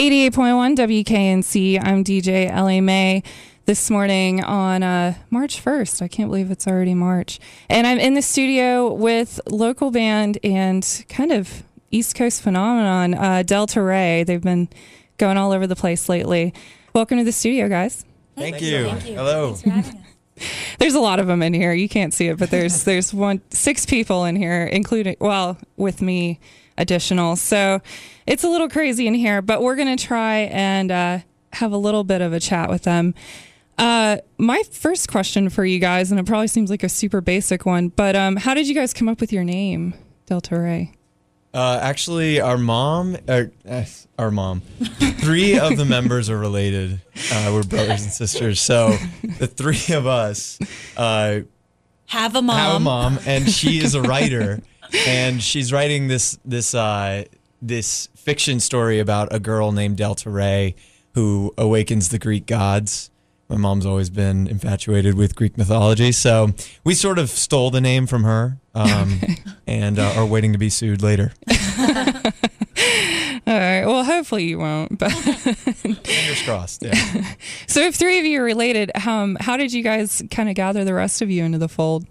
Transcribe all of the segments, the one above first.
88.1 WKNC. I'm DJ Ellie Mae this morning on uh, March 1st. I can't believe it's already March. And I'm in the studio with local band and kind of East Coast phenomenon, uh, Delta Rae. They've been going all over the place lately. Welcome to the studio, guys. Thank, you. Hello. There's a lot of them in here. You can't see it, but there's there's one six people in here, including well with me additional. So it's a little crazy in here, but we're gonna try and uh, have a little bit of a chat with them. Uh, my first question for you guys, and it probably seems like a super basic one, but um, how did you guys come up with your name, Delta Rae? Uh, actually, our mom, or, uh, our mom, three of the members are related. Uh, we're brothers and sisters. So the three of us uh, Have a mom. have a mom, and she is a writer, and she's writing this this uh, this fiction story about a girl named Delta Rae who awakens the Greek gods. My mom's always been infatuated with Greek mythology, so we sort of stole the name from her, um, and uh, are waiting to be sued later. All right. Well, hopefully you won't. But Fingers crossed. Yeah. so, if three of you are related, um, how did you guys kind of gather the rest of you into the fold?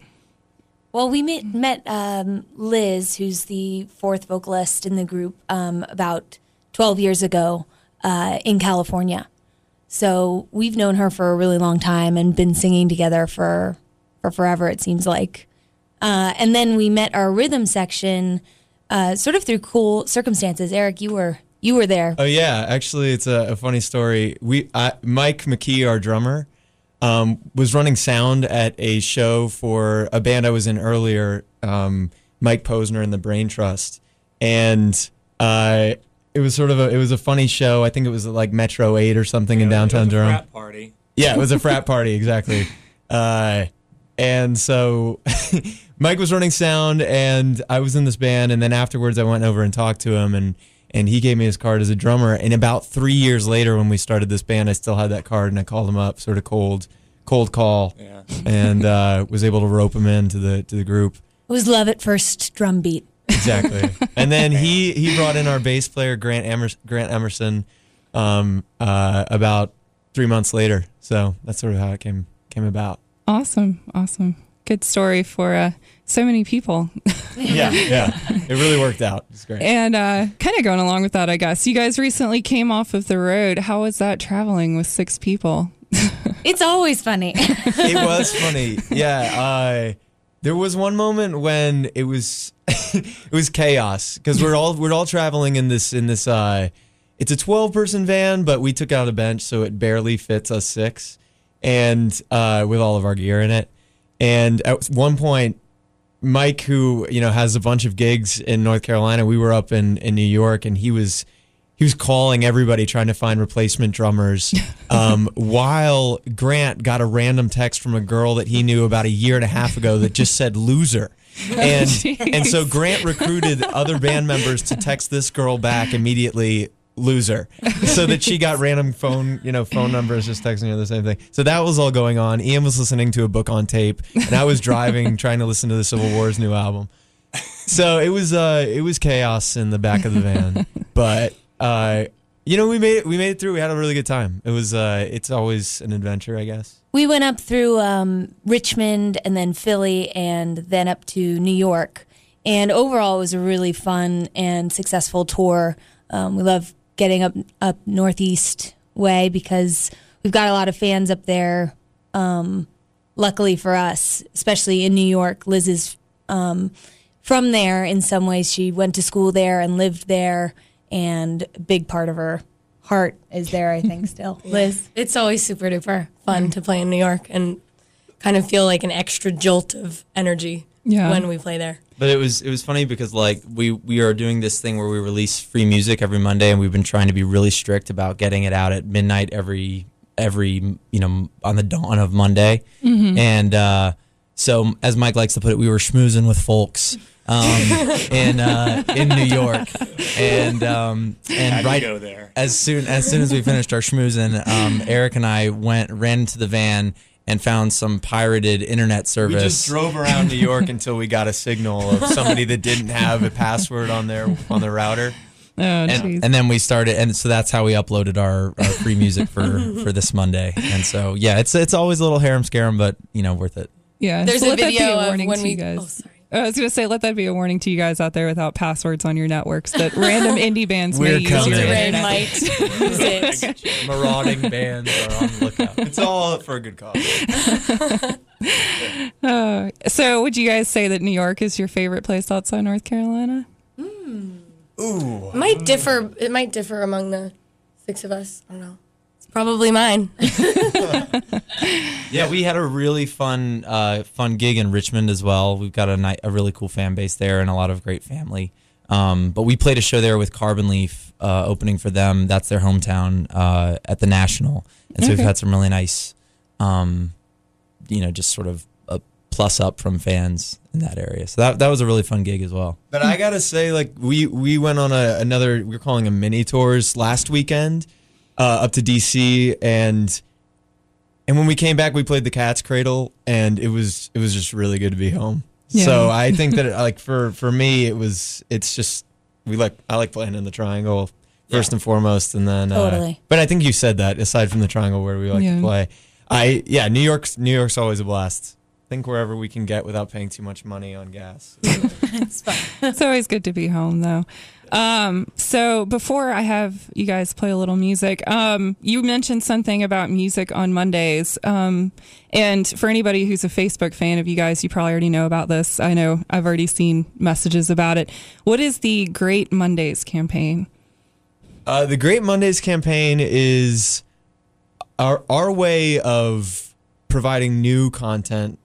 Well, we met, met um, Liz, who's the fourth vocalist in the group, um, about 12 years ago uh, in California. So we've known her for a really long time and been singing together for for forever. It seems like. Uh, and then we met our rhythm section, uh, sort of through cool circumstances. Eric, you were you were there. Oh yeah, actually, it's a, a funny story. We I, Mike McKee, our drummer, um, was running sound at a show for a band I was in earlier, um, Mike Posner and the Brain Trust, and uh, it was sort of a it was a funny show. I think it was like Metro Eight or something in downtown It was a Durham. frat party. Yeah, it was a frat party, exactly. Uh, and so Mike was running sound, and I was in this band. And then afterwards, I went over and talked to him, and and he gave me his card as a drummer. And about three years later, when we started this band, I still had that card, and I called him up, sort of cold, cold call, Yeah. and uh, was able to rope him into the to the group. It was love at first drum beat. Exactly. and then he he brought in our bass player Grant Emerson, Grant Emerson um, uh, about three months later. So that's sort of how it came came about. Awesome. Awesome. Good story for uh, so many people. Yeah, yeah. It really worked out. It's great. and uh, kind of going along with that, I guess. You guys recently came off of the road. How was that traveling with six people? It's always funny. It was funny. Yeah. Uh, there was one moment when it was it was chaos because we're all we're all traveling in this in this. Uh, it's a twelve person van, but we took out a bench so it barely fits us six, and uh, with all of our gear in it. And at one point, Mike, who you know has a bunch of gigs in North Carolina, we were up in in New York, and he was he was calling everybody trying to find replacement drummers. Um, while Grant got a random text from a girl that he knew about a year and a half ago that just said loser. And and so Grant recruited other band members to text this girl back immediately loser so that she got random phone you know phone numbers just texting her the same thing so that was all going on ian was listening to a book on tape and i was driving trying to listen to the civil war's new album so it was uh it was chaos in the back of the van but uh you know we made it we made it through we had a really good time it was uh it's always an adventure i guess We went up through um, Richmond and then Philly and then up to New York. And overall, it was a really fun and successful tour. Um, we love getting up up northeast way because we've got a lot of fans up there. Um, luckily for us, especially in New York, Liz is um, from there. In some ways, she went to school there and lived there, and a big part of her heart is there. I think still, Liz. It's always super duper fun to play in New York and kind of feel like an extra jolt of energy Yeah. when we play there. But it was it was funny because like we we are doing this thing where we release free music every Monday, and we've been trying to be really strict about getting it out at midnight every every you know on the dawn of Monday. And uh, so, as Mike likes to put it, we were schmoozing with folks um, in uh, in New York, and um, and Had to right go there. as soon as soon as we finished our schmoozing, um, Eric and I went ran into the van and found some pirated internet service. we just drove around new york until we got a signal of somebody that didn't have a password on their on their router Oh, and, and then we started, and so that's how we uploaded our, our free music for for this Monday. And so yeah, it's it's always a little harem scarum, but you know, worth it. yeah. There's so a let that be video a of warning when we. guys. Oh, sorry. I was gonna say, let that be a warning to you guys out there without passwords on your networks that random indie bands may We're use your Rain Rain internet. might use it. Marauding bands are on the lookout. It's all for a good cause. Uh, so, would you guys say that New York is your favorite place outside North Carolina? Mm. Ooh. It might differ. It might differ among the six of us. I don't know. It's probably mine. Yeah, we had a really fun uh, fun gig in Richmond as well. We've got a ni- a really cool fan base there and a lot of great family. Um, but we played a show there with Carbon Leaf uh, opening for them. That's their hometown uh, at the National, and so we've had some really nice, um, you know, just sort of a plus up from fans in that area. So that that was a really fun gig as well. But I gotta say, like we we went on a another we're calling them mini tours last weekend, uh, up to DC and and when we came back, we played the Cat's Cradle, and it was it was just really good to be home. Yeah. So I think that like for for me, it was it's just we like I like playing in the triangle first and foremost, and then uh, Totally. but I think you said that aside from the triangle where we like Yeah. to play, I yeah New York's New York's always a blast. I think wherever we can get without paying too much money on gas. It's fun. It's always good to be home, though. Um, so before I have you guys play a little music, um, you mentioned something about music on Mondays. Um, and for anybody who's a Facebook fan of you guys, you probably already know about this. I know I've already seen messages about it. What is the Great Mondays campaign? Uh, the Great Mondays campaign is our our way of providing new content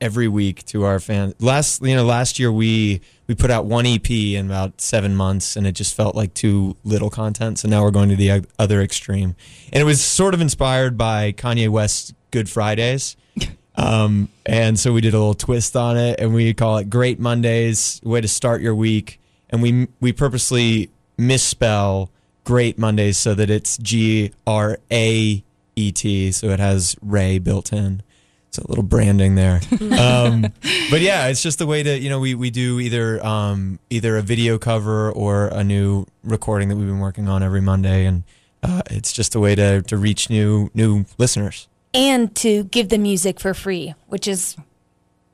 every week to our fans. Last you know last year we we put out one EP in about seven months, and it just felt like too little content. So now we're going to the other extreme, and it was sort of inspired by Kanye West's Good Fridays. Um, and so we did a little twist on it, and we call it Great Mondays, way to start your week. And we we purposely misspell Great Mondays so that it's G R A E T, so it has Ray built in. So a little branding there. um, but yeah, it's just a way to you know we we do either um, either a video cover or a new recording that we've been working on every Monday, and uh, it's just a way to to reach new new listeners. and to give the music for free, which is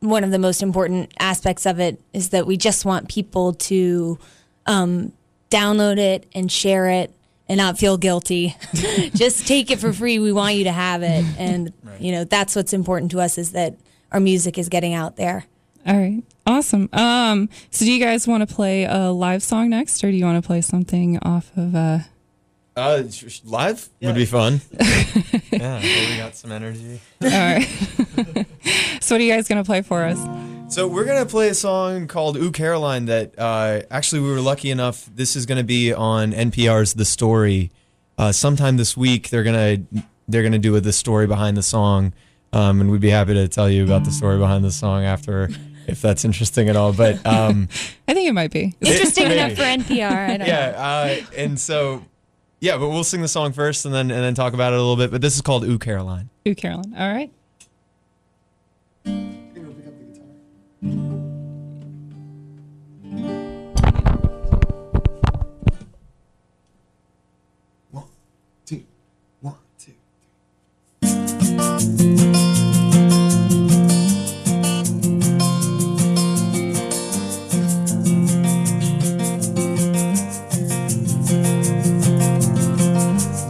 one of the most important aspects of it is that we just want people to um, download it and share it and not feel guilty. just take it for free. We want you to have it. And, you know, that's what's important to us is that our music is getting out there. All right. Awesome. Um, so do you guys want to play a live song next or do you want to play something off of, uh, Uh, sh- sh- live would be fun. yeah, we got some energy. all right. so what are you guys going to play for us? So we're gonna play a song called "Ooh Caroline" that uh, actually we were lucky enough. This is gonna be on NPR's The Story. Uh, sometime this week, they're gonna they're gonna do the story behind the song, um, and we'd be happy to tell you about the story behind the song after, if that's interesting at all. But um, I think it might be. Interesting enough for NPR. I don't know. yeah, uh, and so yeah, but we'll sing the song first, and then and then talk about it a little bit. But this is called "Ooh Caroline." Ooh, Caroline. All right.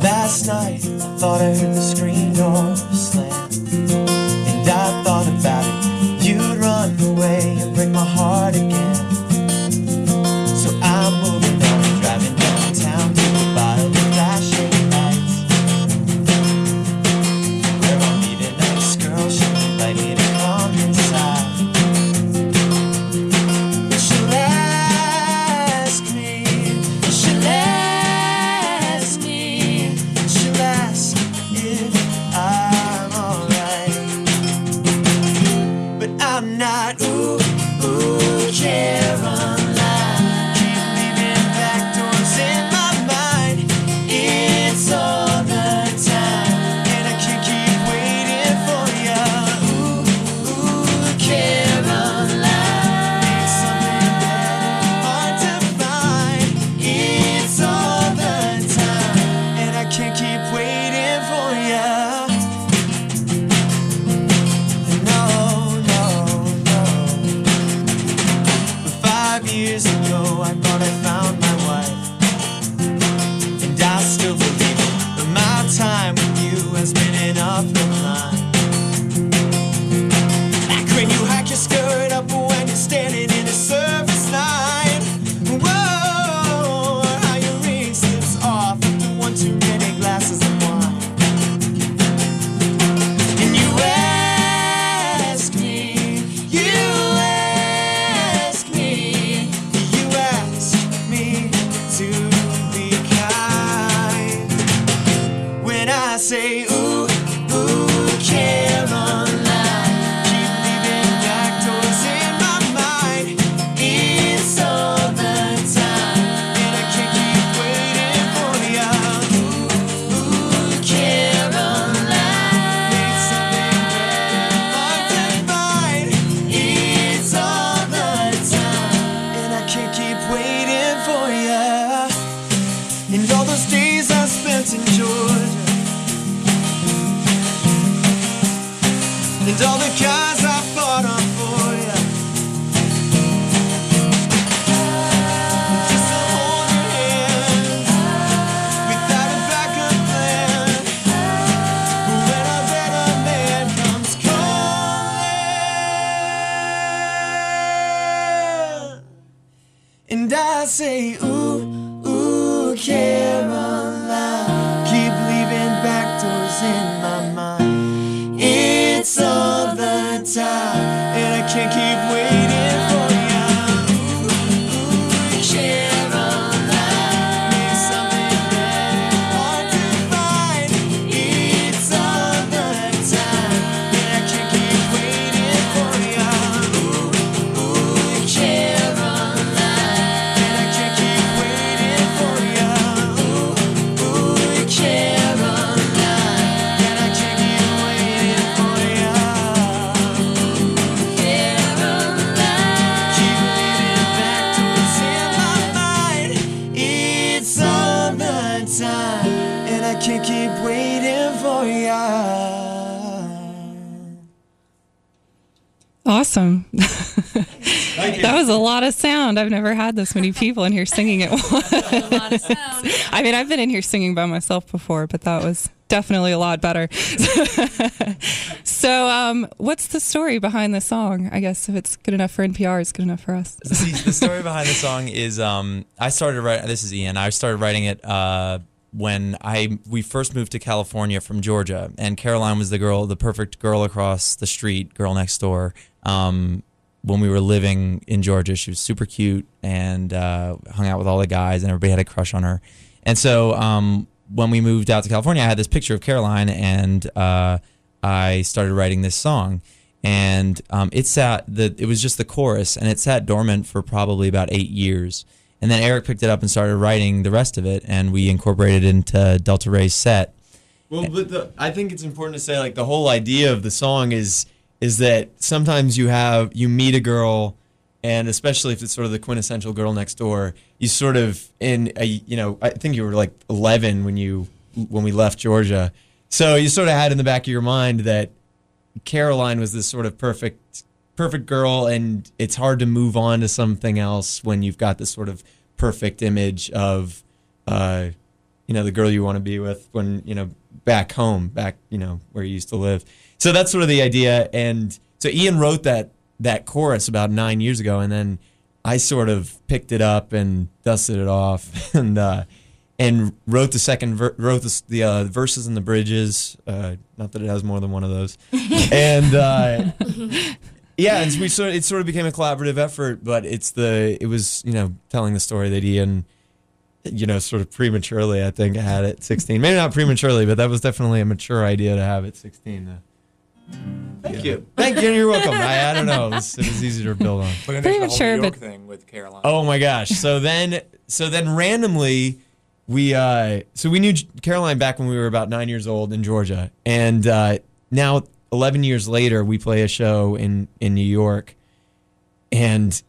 Last night, I thought I heard All the sound. I've never had this many people in here singing at once. I mean, I've been in here singing by myself before, but that was definitely a lot better. so, um, what's the story behind the song? I guess if it's good enough for NPR, it's good enough for us. the, the story behind the song is um, I started writing. This is Ian. I started writing it uh, when I we first moved to California from Georgia, and Caroline was the girl, the perfect girl across the street, girl next door. Um, when we were living in Georgia, she was super cute and uh, hung out with all the guys, and everybody had a crush on her. And so um, when we moved out to California, I had this picture of Caroline, and uh, I started writing this song. And um, it sat the it was just the chorus and it sat dormant for probably about eight years. And then eric picked it up and started writing the rest of it and we incorporated it into delta rae's set. Well, but the, I think it's important to say like the whole idea of the song is is that sometimes you have you meet a girl, and especially if it's sort of the quintessential girl next door, you sort of in a you know I think you were like 11 when you when we left Georgia, so you sort of had in the back of your mind that Caroline was this sort of perfect perfect girl and it's hard to move on to something else when you've got this sort of perfect image of uh you know the girl you want to be with when you know back home back you know where you used to live so that's sort of the idea and so Ian wrote that that chorus about 9 years ago and then I sort of picked it up and dusted it off and uh and wrote the second ver- wrote the, the uh, verses and the bridges uh, not that it has more than one of those and uh yeah, and we sort of, it sort of became a collaborative effort, but it's the it was you know telling the story that Ian, you know, sort of prematurely I think had at 16. Maybe not prematurely, but that was definitely a mature idea to have at 16. Uh, thank you, thank you, and you're welcome. I, I don't know, it was, it was easy to build on. But then Pretty there's the mature, but- thing with Caroline. Oh my gosh! So then, so then randomly, we uh, so we knew Caroline back when we were about nine years old in Georgia, and uh, now eleven years later, we play a show in in New York, and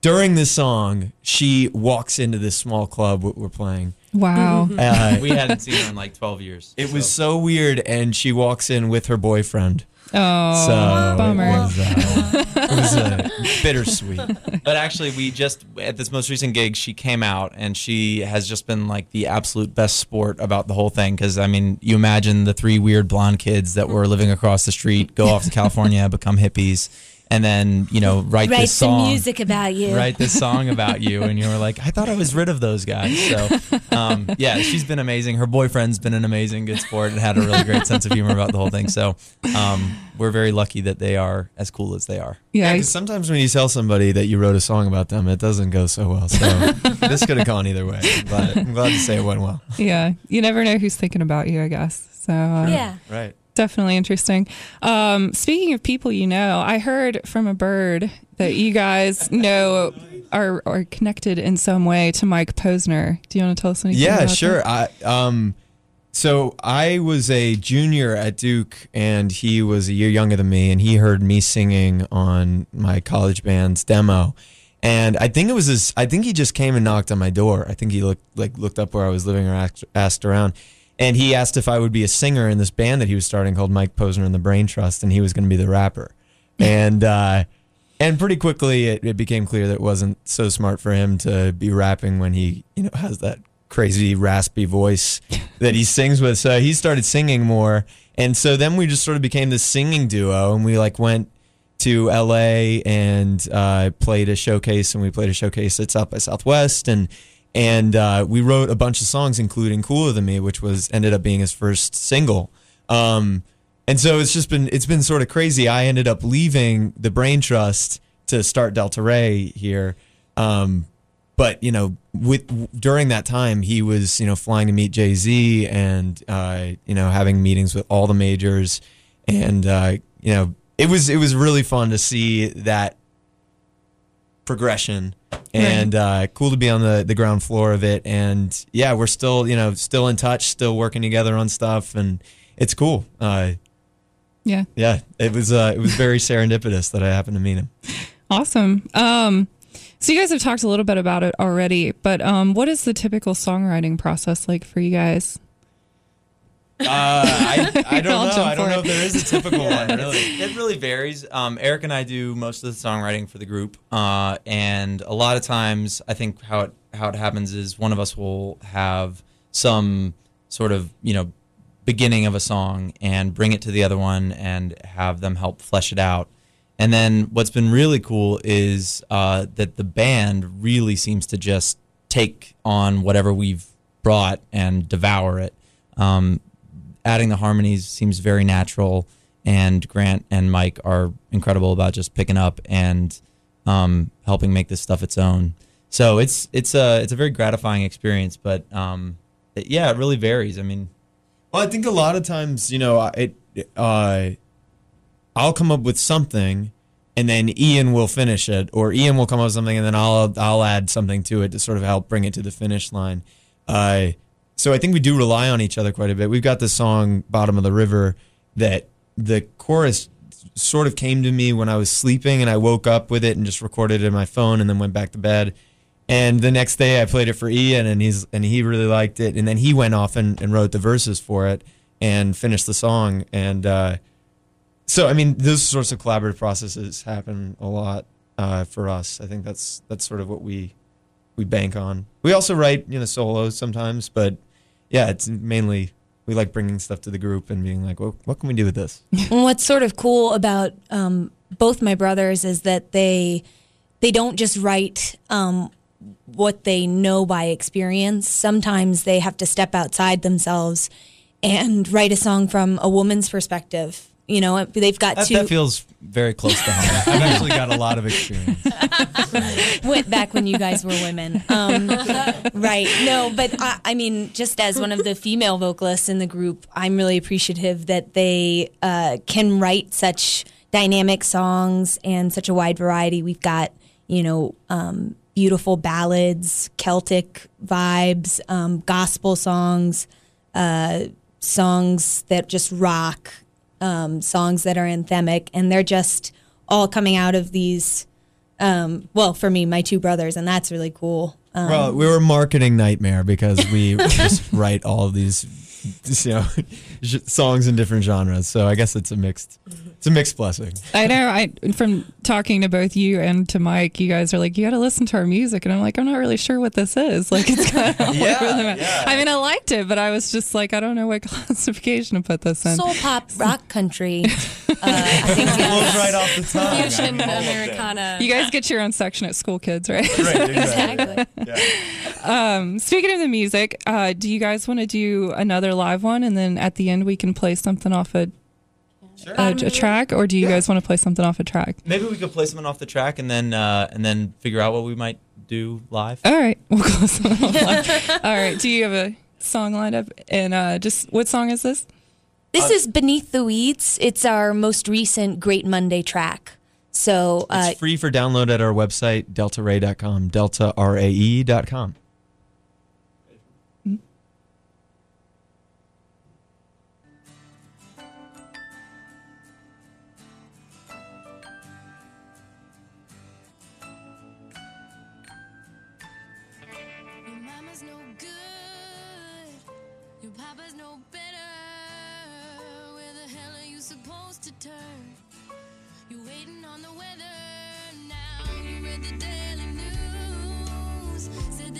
during this song, she walks into this small club we're playing. Wow. Uh, we hadn't seen her in like 12 years it was so weird, and she walks in with her boyfriend. Oh, So bummer. it was, uh, it was uh, bittersweet. But actually, we just at this most recent gig, she came out and she has just been like the absolute best sport about the whole thing. Because I mean, you imagine the three weird blonde kids that were living across the street go off to California, become hippies, and then you know write, Write this song. music about you. Write this song about you, and you were like, I thought I was rid of those guys. So, um, yeah, she's been amazing. Her boyfriend's been an amazing good sport and had a really great sense of humor about the whole thing. So, um, we're very lucky that they are as cool as they are. Yeah. Yeah, 'cause sometimes when you tell somebody that you wrote a song about them, it doesn't go so well. So this could have gone either way. I'm I'm glad to say it went well. Yeah. You never know who's thinking about you, I guess. So uh, Yeah. Right. Definitely interesting. Um, speaking of people you know, I heard from a bird that you guys know are are connected in some way to Mike Posner. Do you want to tell us anything? Yeah, about sure. that? I um so I was a junior at Duke and he was a year younger than me and he heard me singing on my college band's demo. And I think it was his I think he just came and knocked on my door. I think he looked like looked up where I was living or asked, asked around. And he asked if I would be a singer in this band that he was starting called Mike Posner and the Brain Trust and he was going to be the rapper. And uh and pretty quickly it, it became clear that it wasn't so smart for him to be rapping when he you know has that crazy raspy voice that he sings with so he started singing more and so then we just sort of became this singing duo and we like went to LA and uh, played a showcase and we played a showcase at South by Southwest and and uh, we wrote a bunch of songs including Cooler Than Me which was ended up being his first single um, and so it's just been it's been sort of crazy. I ended up leaving the Brain Trust to start Delta Rae here. Um, but you know, with during that time, he was you know flying to meet Jay Z and uh, you know having meetings with all the majors, and uh, you know it was it was really fun to see that progression and uh, cool to be on the, the ground floor of it. And yeah, we're still you know still in touch, still working together on stuff, and it's cool. Uh, yeah. yeah, it was uh, it was very serendipitous that I happened to meet him. Awesome. Um, so you guys have talked a little bit about it already, but um, what is the typical songwriting process like for you guys? Uh, I, I don't know. I don't know it. if there is a typical one. Really, It really varies. Um, Eric and I do most of the songwriting for the group, uh, and a lot of times, I think how it how it happens is one of us will have some sort of you know beginning of a song and bring it to the other one and have them help flesh it out. And then what's been really cool is uh, that the band really seems to just take on whatever we've brought and devour it. Um, adding the harmonies seems very natural, and Grant and Mike are incredible about just picking up and um, helping make this stuff its own. So it's it's a it's a very gratifying experience, but um, it- yeah, it really varies. I mean, well, I think a lot of times, you know, it. Uh, I'll come up with something, and then Ian will finish it, or Ian will come up with something, and then I'll I'll add something to it to sort of help bring it to the finish line. Uh, so I think we do rely on each other quite a bit. We've got the song "Bottom of the River" that the chorus sort of came to me when I was sleeping, and I woke up with it and just recorded it in my phone, and then went back to bed. And the next day, I played it for Ian, and he's and he really liked it. And then he went off and, and wrote the verses for it and finished the song. And uh, so, I mean, those sorts of collaborative processes happen a lot uh, for us. I think that's that's sort of what we we bank on. We also write, you know, solos sometimes, but yeah, it's mainly we like bringing stuff to the group and being like, well, what can we do with this? What's sort of cool about um, both my brothers is that they they don't just write um, what they know by experience. Sometimes they have to step outside themselves and write a song from a woman's perspective. You know, they've got that, two that feels very close to home. I've actually got a lot of experience. went back when you guys were women. Um, right. No, but I, I mean, just as one of the female vocalists in the group, I'm really appreciative that they uh, can write such dynamic songs and such a wide variety. We've got, you know, um, beautiful ballads, Celtic vibes, um, gospel songs, uh, songs that just rock, um, songs that are anthemic, and they're just all coming out of these um, well, for me, my two brothers, and that's really cool. Um, Well, we were marketing nightmare because we just write all of these, you know, songs in different genres. So I guess it's a mixed, it's a mixed blessing. I know. I from talking to both you and to Mike, you guys are like, you got to listen to our music, and I'm like, I'm not really sure what this is. Like, it's kind of Yeah, I mean, I liked it, but I was just like, I don't know what classification to put this in. soul pop rock country. Uh, I think Flows right off the tongue. Fusion Americana. you guys get your own section at school, kids, right? Right, exactly. exactly. Speaking of the music, uh, do you guys want to do another live one, and then at the end we can play something off a, a, a track, or do you guys want to play something off a track? Maybe we could play something off the track and then uh, and then figure out what we might do live. All right, we'll go something off live. All right, do you have a song lined up? And uh, just what song is this? This is Beneath the Weeds. It's our most recent Great Monday track. So uh, It's free for download at our website, deltaray.com, deltarae.com. The daily news. Said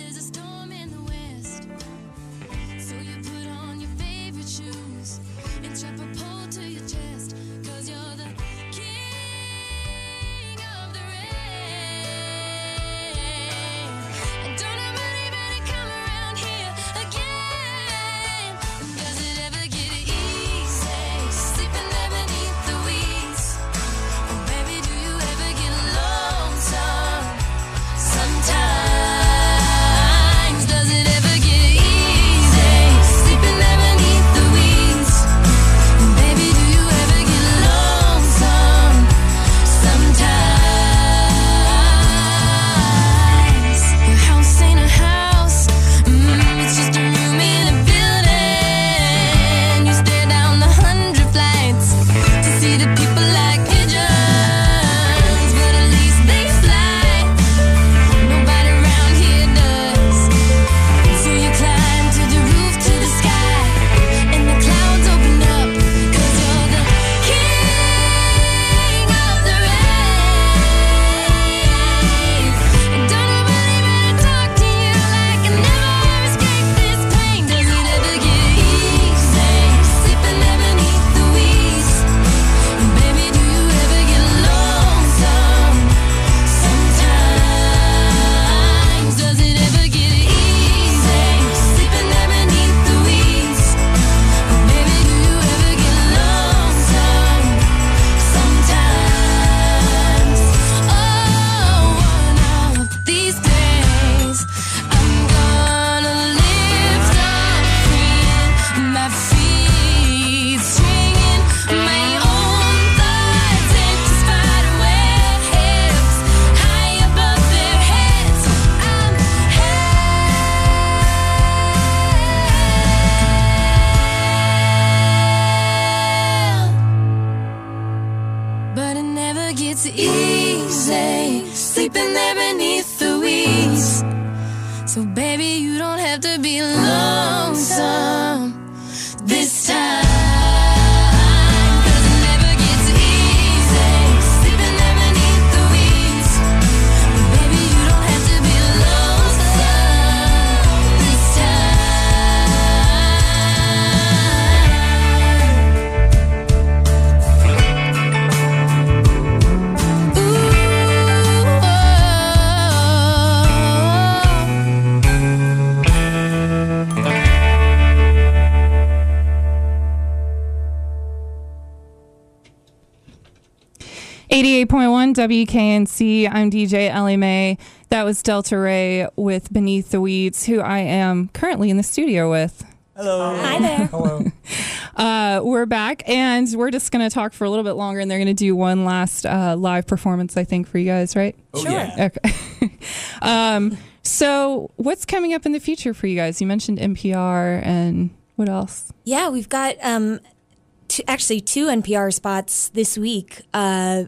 88.1 WKNC. I'm DJ Ellie Mae. That was Delta Rae with Beneath the Weeds, who I am currently in the studio with. Hello. Hi there. Hello. Uh, we're back, and we're just going to talk for a little bit longer, and they're going to do one last uh, live performance, I think, for you guys, right? Oh, sure. Yeah. Okay. um, so, what's coming up in the future for you guys? You mentioned NPR, and what else? Yeah, we've got. Um, actually two NPR spots this week. Uh,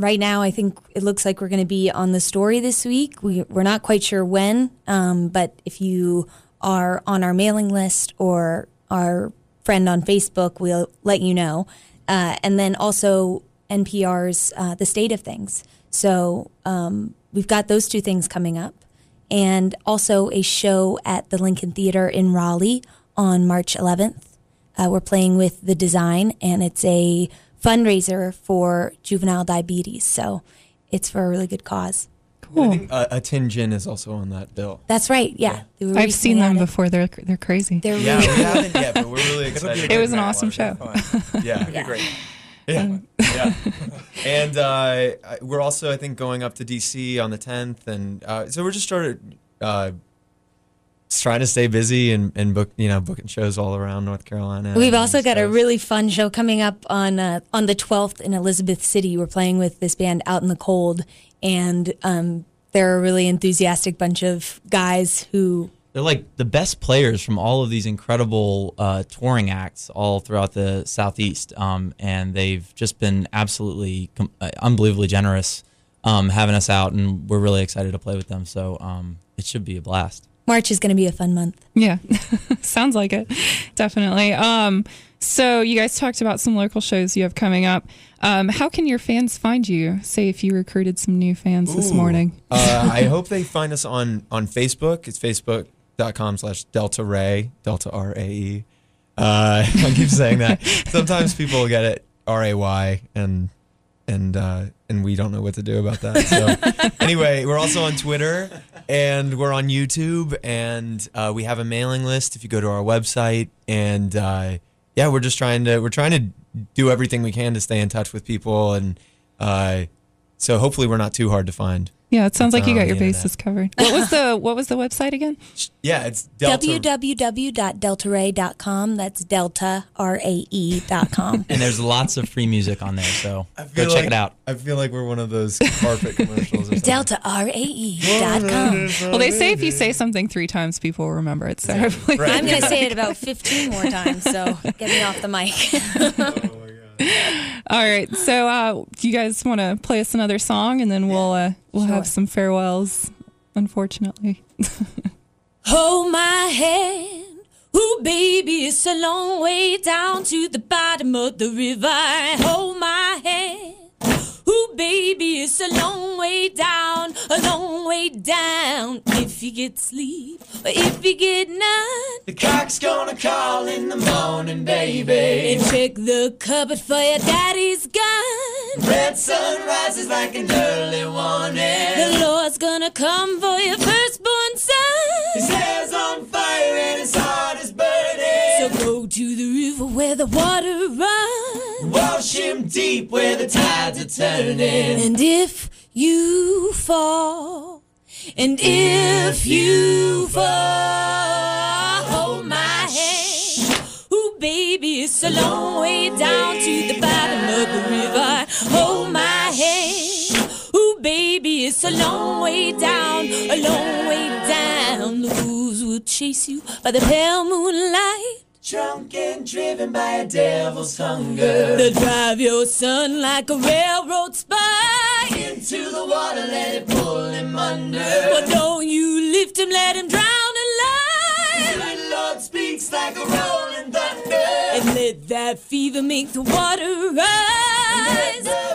right now, I think it looks like we're going to be on the story this week. We, we're not quite sure when, um, but if you are on our mailing list or our friend on Facebook, we'll let you know. Uh, and then also NPR's uh, The State of Things. So um, we've got those two things coming up. And also a show at the Lincoln Theater in Raleigh on March 11th. Uh, we're playing with The Design, and it's a fundraiser for juvenile diabetes. So it's for a really good cause. Cool. I think uh, a tin gin is also on that bill. That's right. Yeah. They were I've seen them at before. They're they're crazy. They're Yeah, really we haven't yet, but we're really excited. It was an awesome show. Yeah, Yeah. great. Yeah, yeah. And uh, we're also, I think, going up to DC on the 10th, and uh, so we're just started uh, just trying to stay busy and, and book you know booking shows all around North Carolina. We've also got a really fun show coming up on uh, on the 12th in Elizabeth City. We're playing with this band Out in the Cold, and um, they're a really enthusiastic bunch of guys who They're like the best players from all of these incredible uh, touring acts all throughout the southeast, um, and they've just been absolutely com- uh, unbelievably generous um, having us out, and we're really excited to play with them. So um, it should be a blast. March is going to be a fun month. Yeah, sounds like it. Definitely. Um, so you guys talked about some local shows you have coming up. Um, how can your fans find you? Say if you recruited some new fans this morning. uh, I hope they find us on on Facebook. It's facebook.com slash Delta Rae, Delta R A E. Uh, I keep saying that. Sometimes people get it R A Y and and uh, and we don't know what to do about that. So anyway, we're also on Twitter and we're on YouTube and uh, we have a mailing list if you go to our website and uh, yeah, we're just trying to we're trying to do everything we can to stay in touch with people and uh, so hopefully we're not too hard to find. Yeah, it sounds like you oh, got your internet. bases covered. What was the what was the website again? Yeah, it's Delta. www.deltarae.com. That's delta r a e dot com. And there's lots of free music on there, so go check like- it out. I feel like we're one of those carpet commercials. Or something. delta r a e dot com. Well, they say if you say something three times, people will remember it. So hopefully, Right. I'm going to say it about 15 more times, so get me off the mic. all right. So, uh, do you guys want to play us another song, and then we'll uh, we'll have some farewells. Unfortunately, Hold my hand. Ooh, baby, it's a long way down to the bottom of the river. Hold my hand. Ooh, baby, it's a long way down, a long way down. If you get sleep, or if you get none, The cock's gonna call in the morning, baby. and check the cupboard for your daddy's gun. Red sun rises like an early warning. The Lord's gonna come for your firstborn son. His hair's on fire and his heart is burning. So go to the river where the water runs. Wash him deep where the tides are turning. And if you fall, and if you fall, hold my hand. Ooh, baby, it's a long way down to the bottom of the river. Hold my hand. Ooh, baby, it's a long way down, a long way down. The wolves will chase you by the pale moonlight. Drunk and driven by a devil's hunger. They'll drive your son like a railroad spike. Into the water, let it pull him under. But don't you lift him, let him drown alive. The Lord speaks like a rolling thunder. And let that fever make the water rise.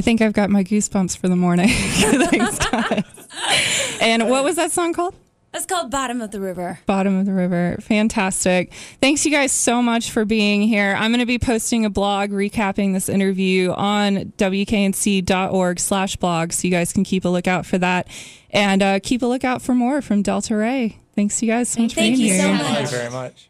I think I've got my goosebumps for the morning. Thanks, guys. And what was that song called? That's called Bottom of the River. Bottom of the River. Fantastic. Thanks, you guys, so much for being here. I'm going to be posting a blog recapping this interview on wknc.org slash blog, so you guys can keep a lookout for that. And uh, keep a lookout for more from Delta Rae. Thanks, you guys, so much for being here. Thank you so here. much. very much.